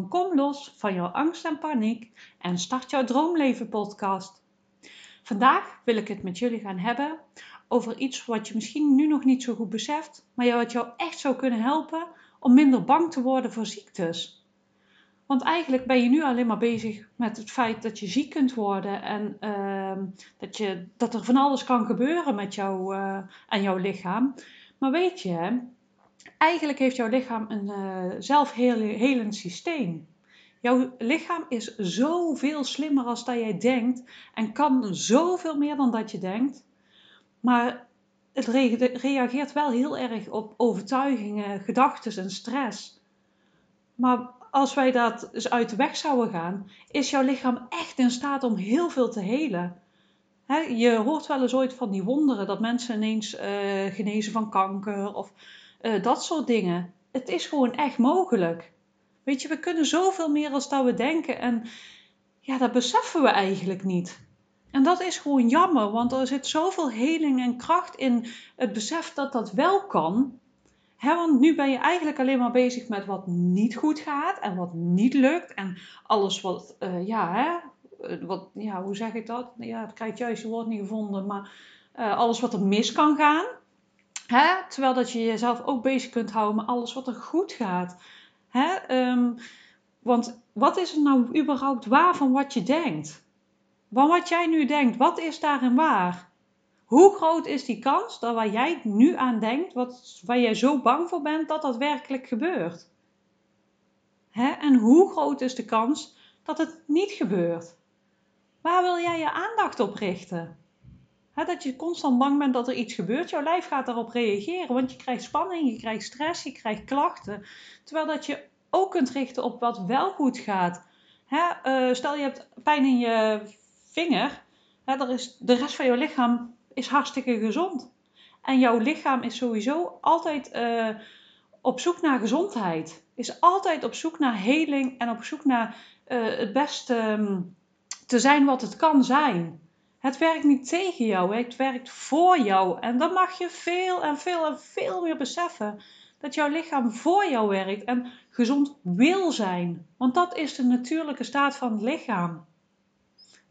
Kom los van jouw angst en paniek en start jouw droomleven podcast. Vandaag wil ik het met jullie gaan hebben over iets wat je misschien nu nog niet zo goed beseft, maar wat jou echt zou kunnen helpen om minder bang te worden voor ziektes. Want eigenlijk ben je nu alleen maar bezig met het feit dat je ziek kunt worden en uh, dat, je, dat er van alles kan gebeuren met jou uh, en jouw lichaam. Maar weet je, eigenlijk heeft jouw lichaam een uh, zelfhelend systeem. Jouw lichaam is zoveel slimmer als dat jij denkt en kan zoveel meer dan dat je denkt. Maar het reageert wel heel erg op overtuigingen, gedachten en stress. Maar als wij dat eens uit de weg zouden gaan, is jouw lichaam echt in staat om heel veel te helen. je hoort wel eens ooit van die wonderen dat mensen ineens uh, genezen van kanker of uh, dat soort dingen. Het is gewoon echt mogelijk. Weet je, we kunnen zoveel meer als dat we denken en ja, dat beseffen we eigenlijk niet. En dat is gewoon jammer, want er zit zoveel heling en kracht in het besef dat dat wel kan. Want nu ben je eigenlijk alleen maar bezig met wat niet goed gaat en wat niet lukt. En alles wat, uh, ja, hè, wat, ja, hoe zeg ik dat? Ja, ik krijg het juiste woord niet gevonden, maar alles wat er mis kan gaan. Hè? Terwijl dat je jezelf ook bezig kunt houden met alles wat er goed gaat. Hè? Um, want wat is er nou überhaupt waar van wat je denkt? Van wat jij nu denkt, wat is daarin waar? Hoe groot is die kans dat waar jij nu aan denkt, wat, waar jij zo bang voor bent, dat dat werkelijk gebeurt? Hè? En hoe groot is de kans dat het niet gebeurt? Waar wil jij je aandacht op richten? Dat je constant bang bent dat er iets gebeurt. Jouw lijf gaat daarop reageren, want je krijgt spanning, je krijgt stress, je krijgt klachten. Terwijl dat je ook kunt richten op wat wel goed gaat. Uh, stel je hebt pijn in je vinger, is, de rest van jouw lichaam is hartstikke gezond. En jouw lichaam is sowieso altijd uh, op zoek naar gezondheid. Is altijd op zoek naar heling en op zoek naar uh, het beste um, te zijn wat het kan zijn. Het werkt niet tegen jou, het werkt voor jou. En dan mag je veel en veel en veel meer beseffen dat jouw lichaam voor jou werkt en gezond wil zijn. Want dat is de natuurlijke staat van het lichaam.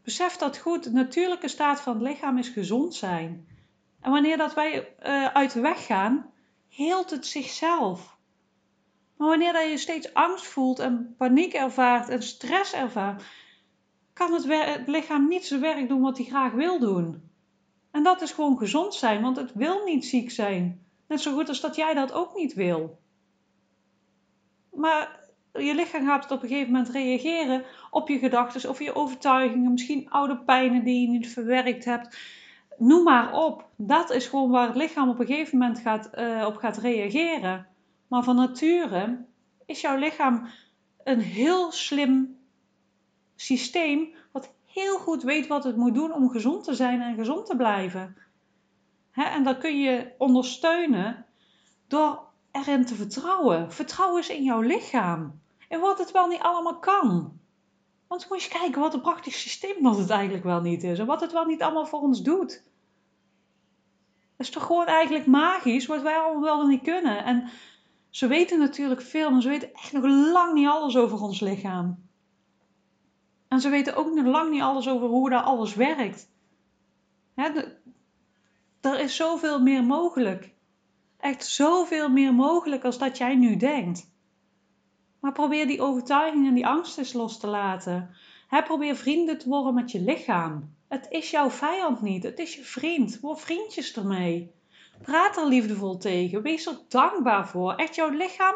Besef dat goed, de natuurlijke staat van het lichaam is gezond zijn. En wanneer dat wij uh, uit de weg gaan, heelt het zichzelf. Maar wanneer dat je steeds angst voelt en paniek ervaart en stress ervaart, kan het, lichaam niet zijn werk doen wat hij graag wil doen. En dat is gewoon gezond zijn, want het wil niet ziek zijn. Net zo goed als dat jij dat ook niet wil. Maar je lichaam gaat op een gegeven moment reageren op je gedachten of je overtuigingen, misschien oude pijnen die je niet verwerkt hebt. Noem maar op. Dat is gewoon waar het lichaam op een gegeven moment gaat, uh, op gaat reageren. Maar van nature is jouw lichaam een heel slim systeem wat heel goed weet wat het moet doen om gezond te zijn en gezond te blijven. en dat kun je ondersteunen door erin te vertrouwen. Vertrouwen is in jouw lichaam. En wat het wel niet allemaal kan. Want moet je kijken wat een prachtig systeem dat het eigenlijk wel niet is. En wat het wel niet allemaal voor ons doet. Het is toch gewoon eigenlijk magisch wat wij allemaal wel niet kunnen. En ze weten natuurlijk veel, maar ze weten echt nog lang niet alles over ons lichaam. En ze weten ook nog lang niet alles over hoe dat alles werkt. er is zoveel meer mogelijk. Echt zoveel meer mogelijk als dat jij nu denkt. Maar probeer die overtuigingen en die angst eens los te laten. probeer vrienden te worden met je lichaam. Het is jouw vijand niet, het is je vriend. Word vriendjes ermee. Praat er liefdevol tegen. Wees er dankbaar voor. Echt, jouw lichaam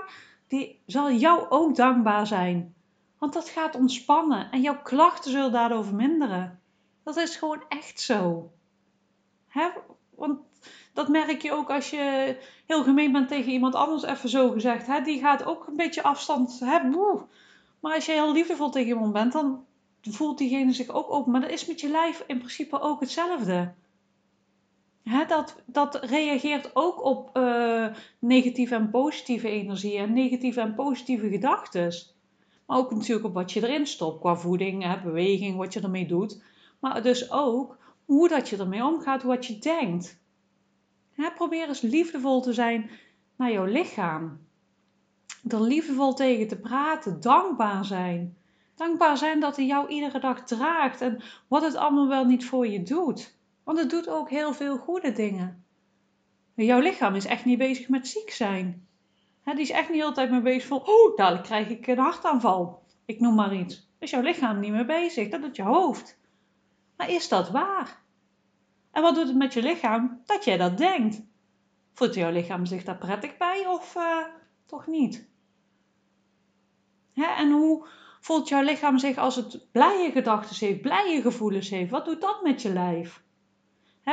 die zal jou ook dankbaar zijn. Want dat gaat ontspannen en jouw klachten zullen daardoor verminderen. Dat is gewoon echt zo. Hè? Want dat merk je ook als je heel gemeen bent tegen iemand anders, even zo gezegd. Hè? Die gaat ook een beetje afstand hebben. Maar als je heel liefdevol tegen iemand bent, dan voelt diegene zich ook open. Maar dat is met je lijf in principe ook hetzelfde. Hè, dat, dat reageert ook op uh, negatieve en positieve energie en negatieve en positieve gedachten. Maar ook natuurlijk op wat je erin stopt qua voeding, hè, beweging, wat je ermee doet. Maar dus ook hoe dat je ermee omgaat, wat je denkt. Hè, probeer eens liefdevol te zijn naar jouw lichaam. er liefdevol tegen te praten, dankbaar zijn. Dankbaar zijn dat hij jou iedere dag draagt en wat het allemaal wel niet voor je doet. Want het doet ook heel veel goede dingen. Jouw lichaam is echt niet bezig met ziek zijn. Die is echt niet altijd mee bezig van, oh, dadelijk krijg ik een hartaanval. Ik noem maar iets. Is jouw lichaam niet mee bezig, dat doet je hoofd. Maar is dat waar? En wat doet het met je lichaam dat jij dat denkt? Voelt jouw lichaam zich daar prettig bij of uh, toch niet? Hè? En hoe voelt jouw lichaam zich als het blije gedachten heeft, blije gevoelens heeft? Wat doet dat met je lijf?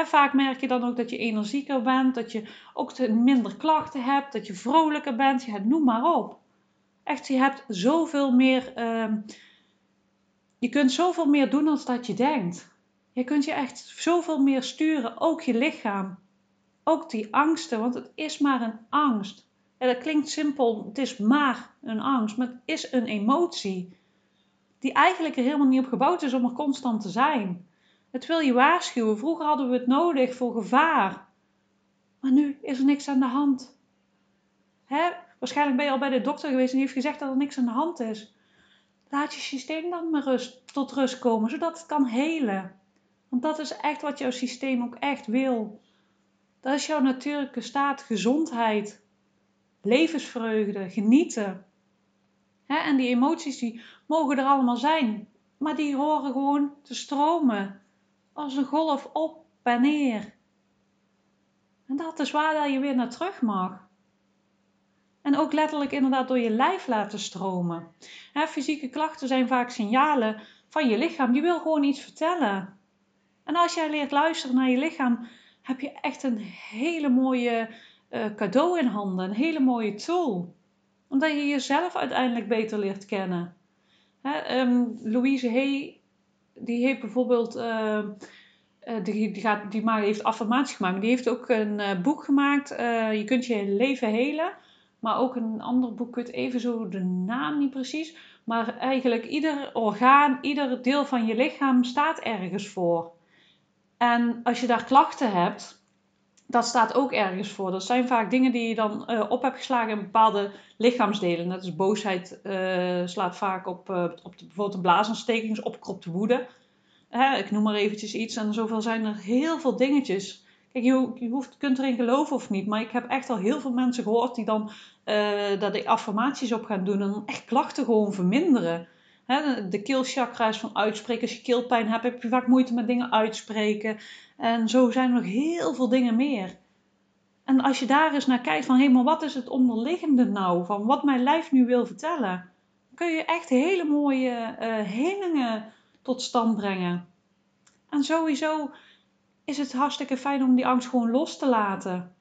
Vaak merk je dan ook dat je energieker bent, dat je ook minder klachten hebt, dat je vrolijker bent. Ja, noem maar op. Echt, je hebt zoveel meer. Uh, je kunt zoveel meer doen dan dat je denkt. Je kunt je echt zoveel meer sturen, ook je lichaam. Ook die angsten, want het is maar een angst. Ja, dat klinkt simpel, het is maar een angst, maar het is een emotie. Die eigenlijk er helemaal niet op gebouwd is om er constant te zijn. Het wil je waarschuwen. Vroeger hadden we het nodig voor gevaar. Maar nu is er niks aan de hand. Hè? Waarschijnlijk ben je al bij de dokter geweest en die heeft gezegd dat er niks aan de hand is. Laat je systeem dan maar rust, tot rust komen, zodat het kan helen. Want dat is echt wat jouw systeem ook echt wil. Dat is jouw natuurlijke staat, gezondheid, levensvreugde, genieten. En die emoties die mogen er allemaal zijn, maar die horen gewoon te stromen als een golf op en neer. En dat is waar je weer naar terug mag. En ook letterlijk inderdaad door je lijf laten stromen. fysieke klachten zijn vaak signalen van je lichaam. Die wil gewoon iets vertellen. En als jij leert luisteren naar je lichaam, heb je echt een hele mooie uh, cadeau in handen. Een hele mooie tool. Omdat je jezelf uiteindelijk beter leert kennen. Hè, Louise Hay, die heeft bijvoorbeeld... Uh, die, die, gaat, die heeft affirmaties gemaakt. Die heeft ook een uh, boek gemaakt. Je kunt je leven helen. Maar ook een ander boek, ik even zo de naam niet precies. Maar eigenlijk ieder orgaan, ieder deel van je lichaam staat ergens voor. En als je daar klachten hebt, dat staat ook ergens voor. Dat zijn vaak dingen die je dan uh, op hebt geslagen in bepaalde lichaamsdelen. Net als boosheid uh, slaat vaak op, uh, op de, bijvoorbeeld een blaasontsteking, opkropte woede. ik noem maar eventjes iets. En zoveel zijn er heel veel dingetjes. Kijk, je, je hoeft, kunt erin geloven of niet. Maar ik heb echt al heel veel mensen gehoord die dan daar de affirmaties op gaan doen. En dan echt klachten gewoon verminderen de keelchakra is van uitspreken. Als je keelpijn hebt, heb je vaak moeite met dingen uitspreken. En zo zijn er nog heel veel dingen meer. En als je daar eens naar kijkt van, hé, maar wat is het onderliggende nou? Van wat mijn lijf nu wil vertellen. Dan kun je echt hele mooie uh, helingen tot stand brengen. En sowieso is het hartstikke fijn om die angst gewoon los te laten.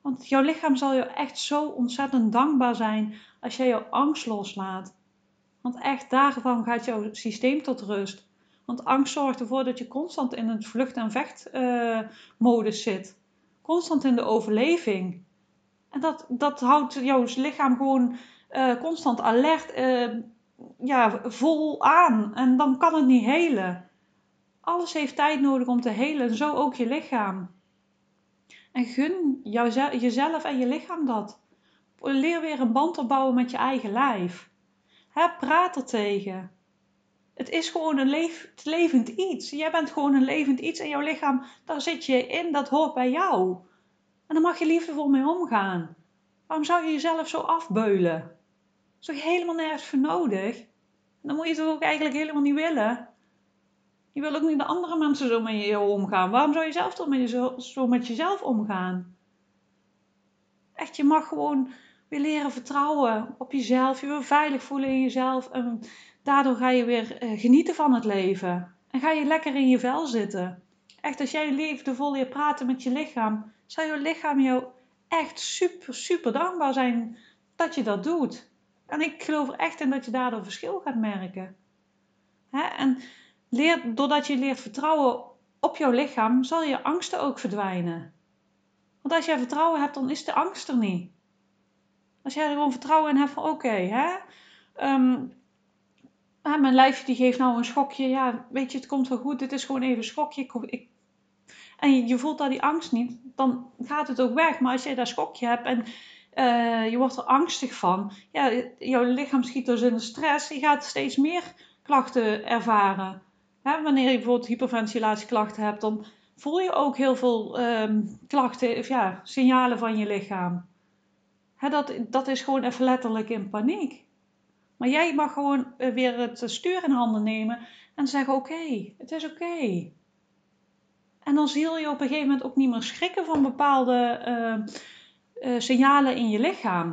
Want jouw lichaam zal je echt zo ontzettend dankbaar zijn als jij jouw angst loslaat. Want echt daarvan gaat jouw systeem tot rust. Want angst zorgt ervoor dat je constant in een vlucht- en vechtmodus uh, zit. Constant in de overleving. En dat, dat houdt jouw lichaam gewoon uh, constant alert, uh, ja, vol aan. En dan kan het niet helen. Alles heeft tijd nodig om te helen, zo ook je lichaam. En gun jou, jezelf en je lichaam dat. Leer weer een band opbouwen met je eigen lijf. Hè, praat er tegen. Het is gewoon een levend iets. Jij bent gewoon een levend iets en jouw lichaam, daar zit je in, dat hoort bij jou. En daar mag je liefdevol mee omgaan. Waarom zou je jezelf zo afbeulen? Dat is toch helemaal nergens voor nodig? Dan moet je het ook eigenlijk helemaal niet willen. Je wil ook niet de andere mensen zo met je omgaan. Waarom zou je zelf toch met je, zo met jezelf omgaan? Echt, je mag gewoon weer leren vertrouwen op jezelf. Je weer veilig voelen in jezelf. En daardoor ga je weer eh, genieten van het leven. En ga je lekker in je vel zitten. Echt, als jij liefdevol leert praten met je lichaam, zal je lichaam jou echt super, super dankbaar zijn dat je dat doet. En ik geloof er echt in dat je daardoor verschil gaat merken. Hè? En leer, doordat je leert vertrouwen op jouw lichaam, zal je angsten ook verdwijnen. Want als jij vertrouwen hebt, dan is de angst er niet. Als jij er gewoon vertrouwen in hebt van oké, hè. Um, mijn lijfje die geeft nou een schokje. Ja, weet je, het komt wel goed. Dit is gewoon even een schokje. Ik, ik, en je, voelt daar die angst niet. Dan gaat het ook weg. Maar als jij dat schokje hebt en eh, je wordt er angstig van. Ja, jouw lichaam schiet dus in de stress. Je gaat steeds meer klachten ervaren. Hè, wanneer je bijvoorbeeld hyperventilatieklachten hebt, dan voel je ook heel veel ehm, klachten, of ja, signalen van je lichaam. Dat, dat is gewoon even letterlijk in paniek. Maar jij mag gewoon eh, weer het stuur in handen nemen en zeggen: Oké, het is oké. En dan zie je op een gegeven moment ook niet meer schrikken van bepaalde eh, signalen in je lichaam.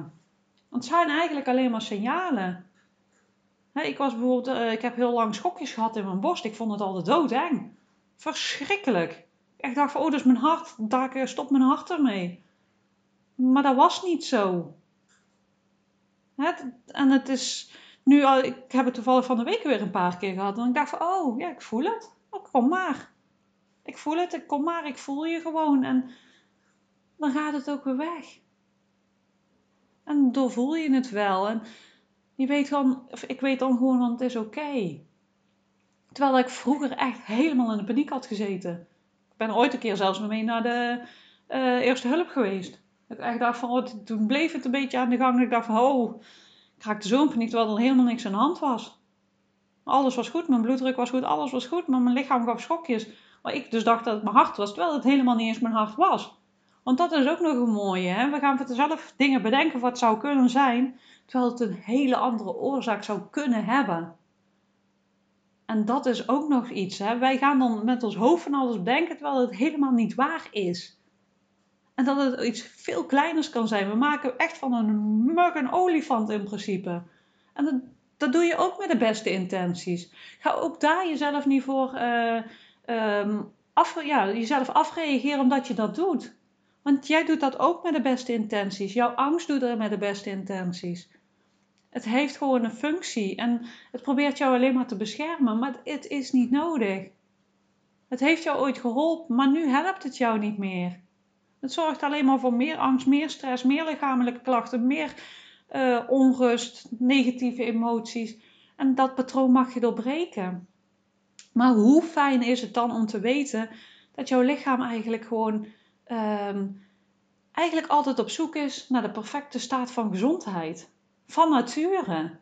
Want het zijn eigenlijk alleen maar signalen. ik was bijvoorbeeld, ik heb heel lang schokjes gehad in mijn borst. Ik vond het altijd doodeng. Verschrikkelijk. Ik dacht van, oh, dat is mijn hart. Daar stopt mijn hart ermee. Maar dat was niet zo. en het is nu al, ik heb het toevallig van de week weer een paar keer gehad. En ik dacht van, oh, ja, ik voel het. Oh, kom maar. Ik voel het, ik kom maar, ik voel je gewoon. En dan gaat het ook weer weg. En doorvoel je het wel. En je weet dan, of ik weet dan gewoon, want het is oké. Terwijl ik vroeger echt helemaal in de paniek had gezeten. Ik ben ooit een keer zelfs mee naar de uh, eerste hulp geweest. Ik echt dacht van, oh, toen bleef het een beetje aan de gang. Ik dacht van, oh, ik raakte zo paniek terwijl er helemaal niks aan de hand was. Alles was goed, mijn bloeddruk was goed, alles was goed, maar mijn lichaam gaf schokjes. Maar ik dus dacht dat het mijn hart was, terwijl het helemaal niet eens mijn hart was. Want dat is ook nog een mooie. Hè? We gaan voor zelf dingen bedenken wat zou kunnen zijn, terwijl het een hele andere oorzaak zou kunnen hebben. En dat is ook nog iets. Hè? Wij gaan dan met ons hoofd van alles bedenken, terwijl het helemaal niet waar is. En dat het iets veel kleiners kan zijn. We maken echt van een mug een olifant in principe. En dat, dat doe je ook met de beste intenties. Ga ook daar jezelf niet voor uh, um, af, ja, jezelf afreageren omdat je dat doet. Want jij doet dat ook met de beste intenties. Jouw angst doet dat met de beste intenties. Het heeft gewoon een functie en het probeert jou alleen maar te beschermen, maar het is niet nodig. Het heeft jou ooit geholpen, maar nu helpt het jou niet meer. Het zorgt alleen maar voor meer angst, meer stress, meer lichamelijke klachten, meer uh, onrust, negatieve emoties. En dat patroon mag je doorbreken. Maar hoe fijn is het dan om te weten dat jouw lichaam eigenlijk gewoon Ehm, eigenlijk altijd op zoek is naar de perfecte staat van gezondheid. Van nature.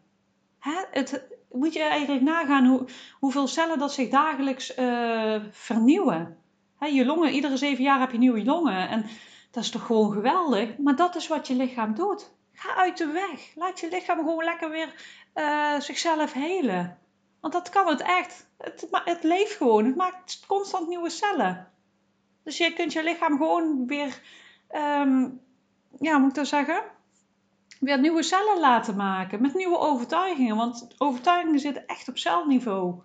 Hè? Het, moet je eigenlijk nagaan hoe, hoeveel cellen dat zich dagelijks uh, vernieuwen. Je longen, iedere zeven jaar heb je nieuwe longen. En dat is toch gewoon geweldig. Maar dat is wat je lichaam doet. Ga uit de weg. Laat je lichaam gewoon lekker weer uh, zichzelf helen. Want dat kan het echt. Het, het leeft gewoon. Het maakt constant nieuwe cellen. Dus je kunt je lichaam gewoon weer, um, ja, moet ik dat zeggen? Weer nieuwe cellen laten maken met nieuwe overtuigingen. Want overtuigingen zitten echt op celniveau.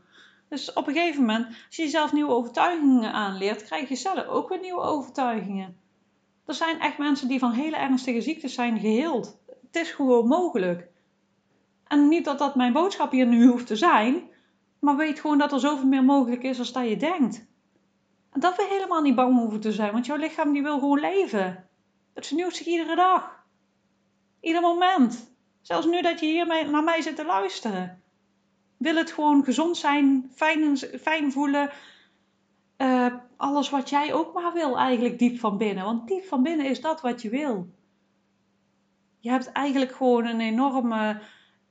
Dus op een gegeven moment, als je jezelf nieuwe overtuigingen aanleert, krijg je cellen ook weer nieuwe overtuigingen. Er zijn echt mensen die van hele ernstige ziektes zijn geheeld. Het is gewoon mogelijk. En niet dat dat mijn boodschap hier nu hoeft te zijn, maar weet gewoon dat er zoveel meer mogelijk is als dat je denkt. En dat we helemaal niet bang hoeven te zijn, want jouw lichaam die wil gewoon leven. Het vernieuwt zich iedere dag. Ieder moment. Zelfs nu dat je hier naar mij zit te luisteren. Wil het gewoon gezond zijn, fijn, fijn voelen. Uh, alles wat jij ook maar wil eigenlijk diep van binnen. Want diep van binnen is dat wat je wil. Je hebt eigenlijk gewoon een enorme...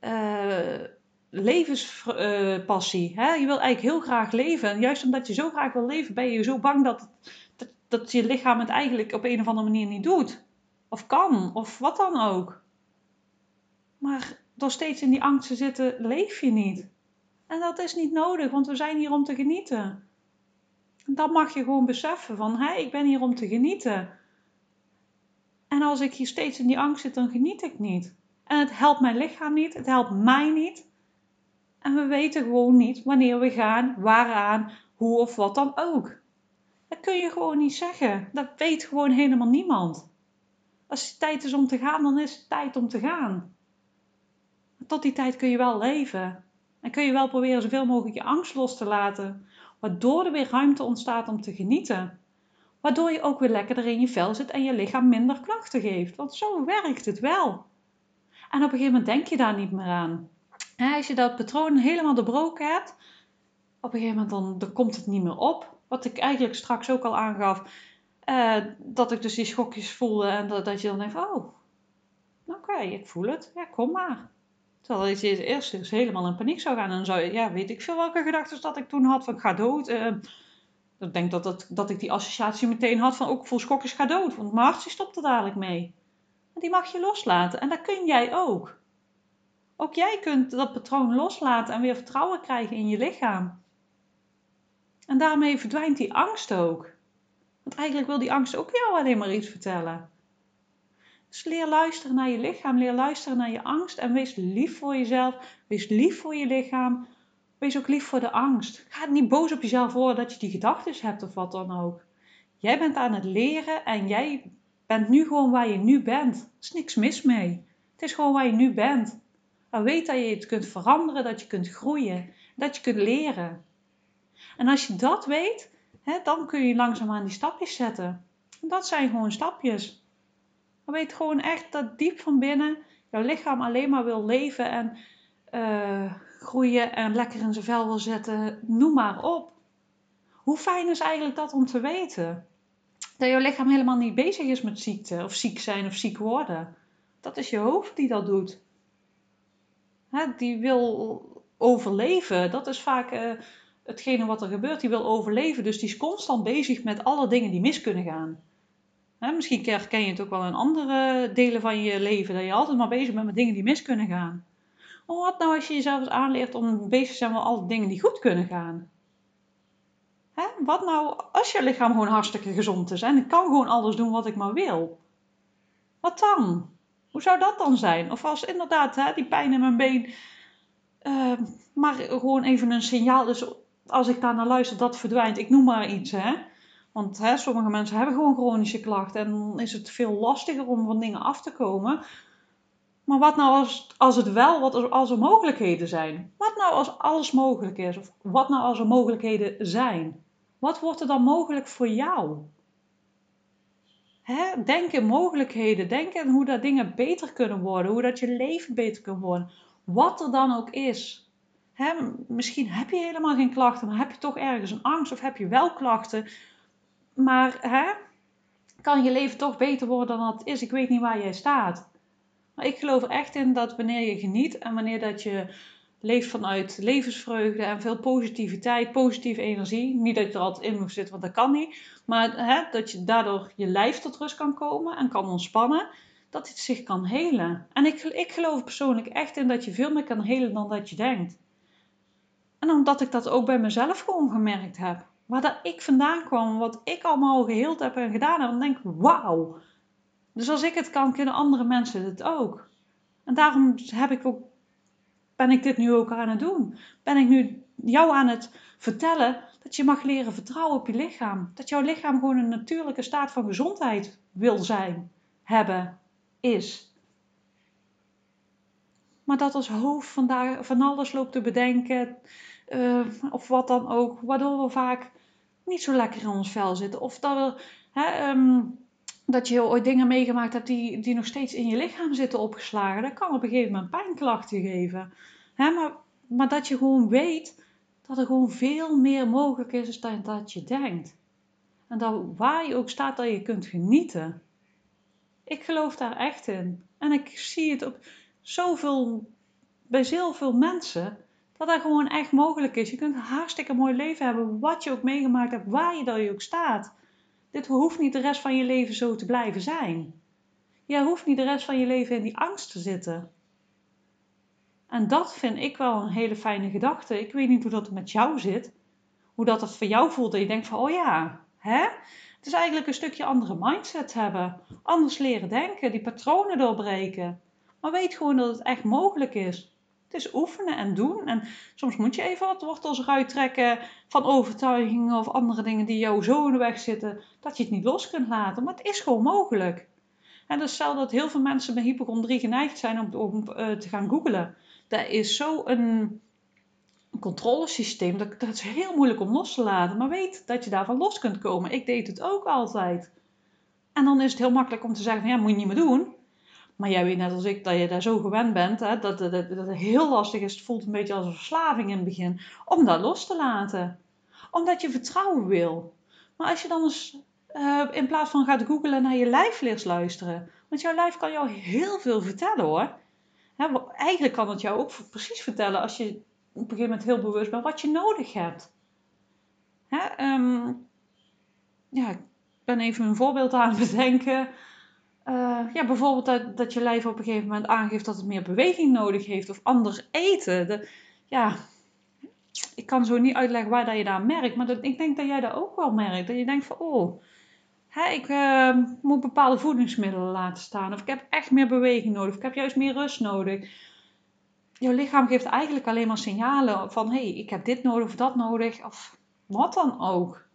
Uh, levenspassie. Hè? Je wil eigenlijk heel graag leven. En juist omdat je zo graag wil leven, ben je zo bang dat, dat, dat je lichaam het eigenlijk op een of andere manier niet doet. Of kan, of wat dan ook. Maar door steeds in die angst te zitten, leef je niet. En dat is niet nodig, want we zijn hier om te genieten. En dat mag je gewoon beseffen van, hé, ik ben hier om te genieten. En als ik hier steeds in die angst zit, dan geniet ik niet. En het helpt mijn lichaam niet, het helpt mij niet. En we weten gewoon niet wanneer we gaan, waaraan, hoe of wat dan ook. Dat kun je gewoon niet zeggen. Dat weet gewoon helemaal niemand. Als het tijd is om te gaan, dan is het tijd om te gaan. Tot die tijd kun je wel leven. En kun je wel proberen zoveel mogelijk je angst los te laten. Waardoor er weer ruimte ontstaat om te genieten. Waardoor je ook weer lekkerder in je vel zit en je lichaam minder klachten geeft. Want zo werkt het wel. En op een gegeven moment denk je daar niet meer aan als je dat patroon helemaal doorbroken hebt, op een gegeven moment dan, komt het niet meer op. Wat ik eigenlijk straks ook al aangaf, uh, dat ik dus die schokjes voelde en dat, dat je dan denkt, oh, Oké, ik voel het. Ja, kom maar. Terwijl je eerst helemaal in paniek zou gaan. En zou ja, weet ik veel welke gedachten dat ik toen had van ik ga dood. Uh, ik denk dat, dat, dat ik die associatie meteen had van ook voel schokjes ga dood. Want mijn hart stopt er dadelijk mee. En die mag je loslaten. En dat kun jij ook. Ook jij kunt dat patroon loslaten en weer vertrouwen krijgen in je lichaam. En daarmee verdwijnt die angst ook. Want eigenlijk wil die angst ook jou alleen maar iets vertellen. Dus leer luisteren naar je lichaam, leer luisteren naar je angst en wees lief voor jezelf, wees lief voor je lichaam, wees ook lief voor de angst. Ga niet boos op jezelf worden dat je die gedachten hebt of wat dan ook. Jij bent aan het leren en jij bent nu gewoon waar je nu bent. Er is niks mis mee. Het is gewoon waar je nu bent. Maar weet dat je het kunt veranderen, dat je kunt groeien, dat je kunt leren. En als je dat weet, hè, dan kun je langzaamaan die stapjes zetten. dat zijn gewoon stapjes. Dan weet gewoon echt dat diep van binnen jouw lichaam alleen maar wil leven en uh, groeien en lekker in zijn vel wil zetten. Noem maar op. Hoe fijn is eigenlijk dat om te weten? Dat jouw lichaam helemaal niet bezig is met ziekte of ziek zijn of ziek worden. Dat is je hoofd die dat doet. Hè, die wil overleven. Dat is vaak uh, hetgene wat er gebeurt. Die wil overleven. Dus die is constant bezig met alle dingen die mis kunnen gaan. Hè, misschien herken je het ook wel in andere delen van je leven. Dat je altijd maar bezig bent met dingen die mis kunnen gaan. Maar wat nou als je jezelf eens aanleert om bezig te zijn met alle dingen die goed kunnen gaan? Hè? Wat nou als je lichaam gewoon hartstikke gezond is en ik kan gewoon alles doen wat ik maar wil? Wat dan? Hoe zou dat dan zijn? Of als inderdaad hè, die pijn in mijn been, uh, maar gewoon even een signaal is, als ik daar naar luister, dat verdwijnt. Ik noem maar iets, hè. Want sommige mensen hebben gewoon chronische klachten en dan is het veel lastiger om van dingen af te komen. Maar wat nou als, als het wel, wat als er mogelijkheden zijn? Wat nou als alles mogelijk is? Of wat nou als er mogelijkheden zijn? Wat wordt er dan mogelijk voor jou? Hè? Denk in mogelijkheden. Denk in hoe dat dingen beter kunnen worden. Hoe dat je leven beter kan worden. Wat er dan ook is. Hè? Misschien heb je helemaal geen klachten, maar heb je toch ergens een angst of heb je wel klachten. Maar hè? kan je leven toch beter worden dan het is? Ik weet niet waar jij staat. Maar ik geloof echt in dat wanneer je geniet en wanneer dat je leeft vanuit levensvreugde en veel positiviteit, positieve energie. Niet dat je er altijd in moet zitten, want dat kan niet. Maar hè, dat je daardoor je lijf tot rust kan komen en kan ontspannen. Dat het zich kan helen. En ik, ik geloof persoonlijk echt in dat je veel meer kan helen dan dat je denkt. En omdat ik dat ook bij mezelf gewoon gemerkt heb. Waar dat ik vandaan kwam, wat ik allemaal geheeld heb en gedaan heb, dan denk ik, wauw. Dus als ik het kan, kunnen andere mensen het ook. En daarom heb ik ook ben ik dit nu ook aan het doen? Ben ik nu jou aan het vertellen dat je mag leren vertrouwen op je lichaam? Dat jouw lichaam gewoon een natuurlijke staat van gezondheid wil zijn, hebben, is. Maar dat als hoofd vandaag van alles loopt te bedenken, uh, of wat dan ook, waardoor we vaak niet zo lekker in ons vel zitten. Of dat we hè, um, dat je ooit dingen meegemaakt hebt die, die nog steeds in je lichaam zitten opgeslagen. Dat kan op een gegeven moment pijnklachten geven. Hè, maar, maar dat je gewoon weet dat er gewoon veel meer mogelijk is dan dat je denkt. En dat waar je ook staat, dat je kunt genieten. Ik geloof daar echt in. En ik zie het op zoveel, bij zoveel mensen, dat dat gewoon echt mogelijk is. Je kunt een hartstikke mooi leven hebben, wat je ook meegemaakt hebt, waar je dan ook staat. Dit hoeft niet de rest van je leven zo te blijven zijn. Je hoeft niet de rest van je leven in die angst te zitten. En dat vind ik wel een hele fijne gedachte. Ik weet niet hoe dat met jou zit. Hoe dat het voor jou voelt. Dat je denkt van, oh ja, hè? Het is eigenlijk een stukje andere mindset hebben. Anders leren denken, die patronen doorbreken. Maar weet gewoon dat het echt mogelijk is. Het is oefenen en doen. En soms moet je even wat wortels eruit trekken van overtuigingen of andere dingen die jou zo in de weg zitten, dat je het niet los kunt laten. Maar het is gewoon mogelijk. En dus stel dat heel veel mensen met hypochondrie geneigd zijn om, uh, te gaan googlen. Dat is zo een controlesysteem, dat, dat is heel moeilijk om los te laten. Maar weet dat je daarvan los kunt komen. Ik deed het ook altijd. En dan is het heel makkelijk om te zeggen van ja, moet je niet meer doen. Maar jij weet net als ik dat je daar zo gewend bent, hè, dat, dat, dat, het heel lastig is. Het voelt een beetje als een verslaving in het begin, om dat los te laten. Omdat je vertrouwen wil. Maar als je dan eens uh, in plaats van gaat googlen naar je lijf leert luisteren. Want jouw lijf kan jou heel veel vertellen hoor. eigenlijk kan het jou ook precies vertellen als je op een gegeven moment heel bewust bent wat je nodig hebt. Ehm, ja, ik ben even een voorbeeld aan het bedenken. Uh, ja, bijvoorbeeld dat, dat je lijf op een gegeven moment aangeeft dat het meer beweging nodig heeft of anders eten. De, ja, ik kan zo niet uitleggen waar dat je daar merkt, maar ik denk dat jij dat ook wel merkt. Dat je denkt van, oh, hè, ik uh, moet bepaalde voedingsmiddelen laten staan. Of ik heb echt meer beweging nodig. Of ik heb juist meer rust nodig. Jouw lichaam geeft eigenlijk alleen maar signalen van, hey, ik heb dit nodig of dat nodig. Of wat dan ook.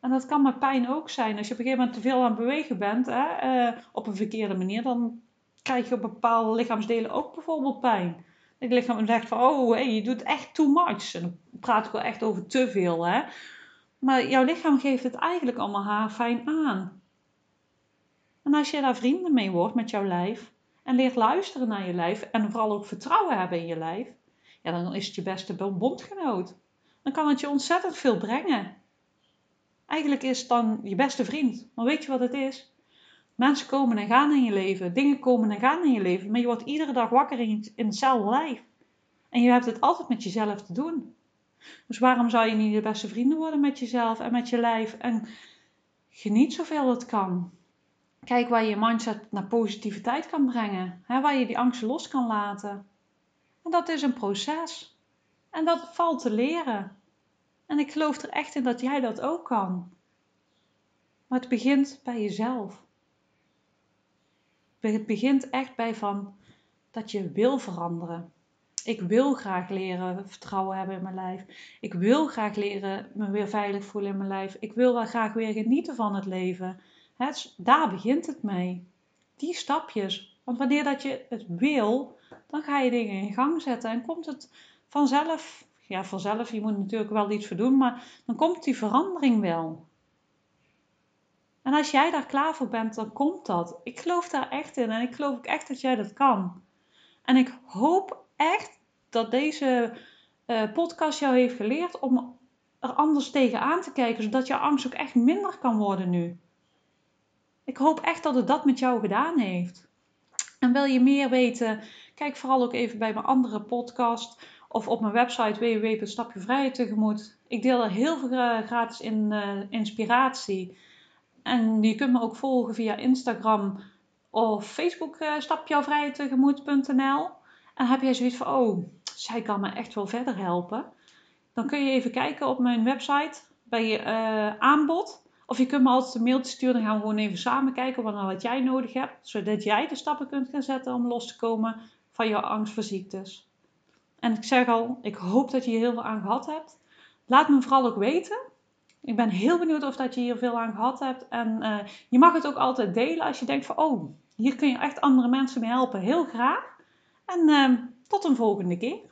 En dat kan met pijn ook zijn. Als je op een gegeven moment te veel aan het bewegen bent, hè, uh, op een verkeerde manier, dan krijg je op bepaalde lichaamsdelen ook bijvoorbeeld pijn. Het lichaam zegt van, oh, hey, je doet echt too much. En dan praat ik wel echt over te veel, hè. Maar jouw lichaam geeft het eigenlijk allemaal haar fijn aan. En als je daar vrienden mee wordt met jouw lijf en leert luisteren naar je lijf en vooral ook vertrouwen hebben in je lijf, ja, dan is het je beste bondgenoot. Dan kan het je ontzettend veel brengen. Eigenlijk is het dan je beste vriend. Maar weet je wat het is? Mensen komen en gaan in je leven. Dingen komen en gaan in je leven. Maar je wordt iedere dag wakker in, in hetzelfde lijf. En je hebt het altijd met jezelf te doen. Dus waarom zou je niet de beste vrienden worden met jezelf en met je lijf? En geniet zoveel het kan. Kijk waar je je mindset naar positiviteit kan brengen. Hè, waar je die angsten los kan laten. En dat is een proces. En dat valt te leren. En ik geloof er echt in dat jij dat ook kan. Maar het begint bij jezelf. Het begint echt bij van dat je wil veranderen. Ik wil graag leren vertrouwen hebben in mijn lijf. Ik wil graag leren me weer veilig voelen in mijn lijf. Ik wil wel graag weer genieten van het leven. Het, daar begint het mee. Die stapjes. Want wanneer dat je het wil, dan ga je dingen in gang zetten en komt het vanzelf. Ja, vanzelf, je moet natuurlijk wel iets voor doen, maar dan komt die verandering wel. En als jij daar klaar voor bent, dan komt dat. Ik geloof daar echt in en ik geloof ook echt dat jij dat kan. En ik hoop echt dat deze uh, podcast jou heeft geleerd om er anders tegenaan te kijken, zodat jouw angst ook echt minder kan worden nu. Ik hoop echt dat het dat met jou gedaan heeft. En wil je meer weten, kijk vooral ook even bij mijn andere podcast of op mijn website www.stapjevrijheid tegemoet. Ik deel er heel veel eh, gratis in, uh, inspiratie. En je kunt me ook volgen via Instagram of Facebook uh. En heb jij zoiets van, oh, zij kan me echt wel verder helpen. Dan kun je even kijken op mijn website bij je uh, aanbod. Of je kunt me altijd een mailtje sturen. Dan gaan we gewoon even samen kijken wat, wat jij nodig hebt. Zodat jij de stappen kunt gaan zetten om los te komen van jouw angst voor ziektes. En ik zeg al, ik hoop dat je hier heel veel aan gehad hebt. Laat me vooral ook weten. Ik ben heel benieuwd of dat je hier veel aan gehad hebt. En uh, je mag het ook altijd delen als je denkt van, oh, hier kun je echt andere mensen mee helpen. Heel graag. En uh, tot een volgende keer.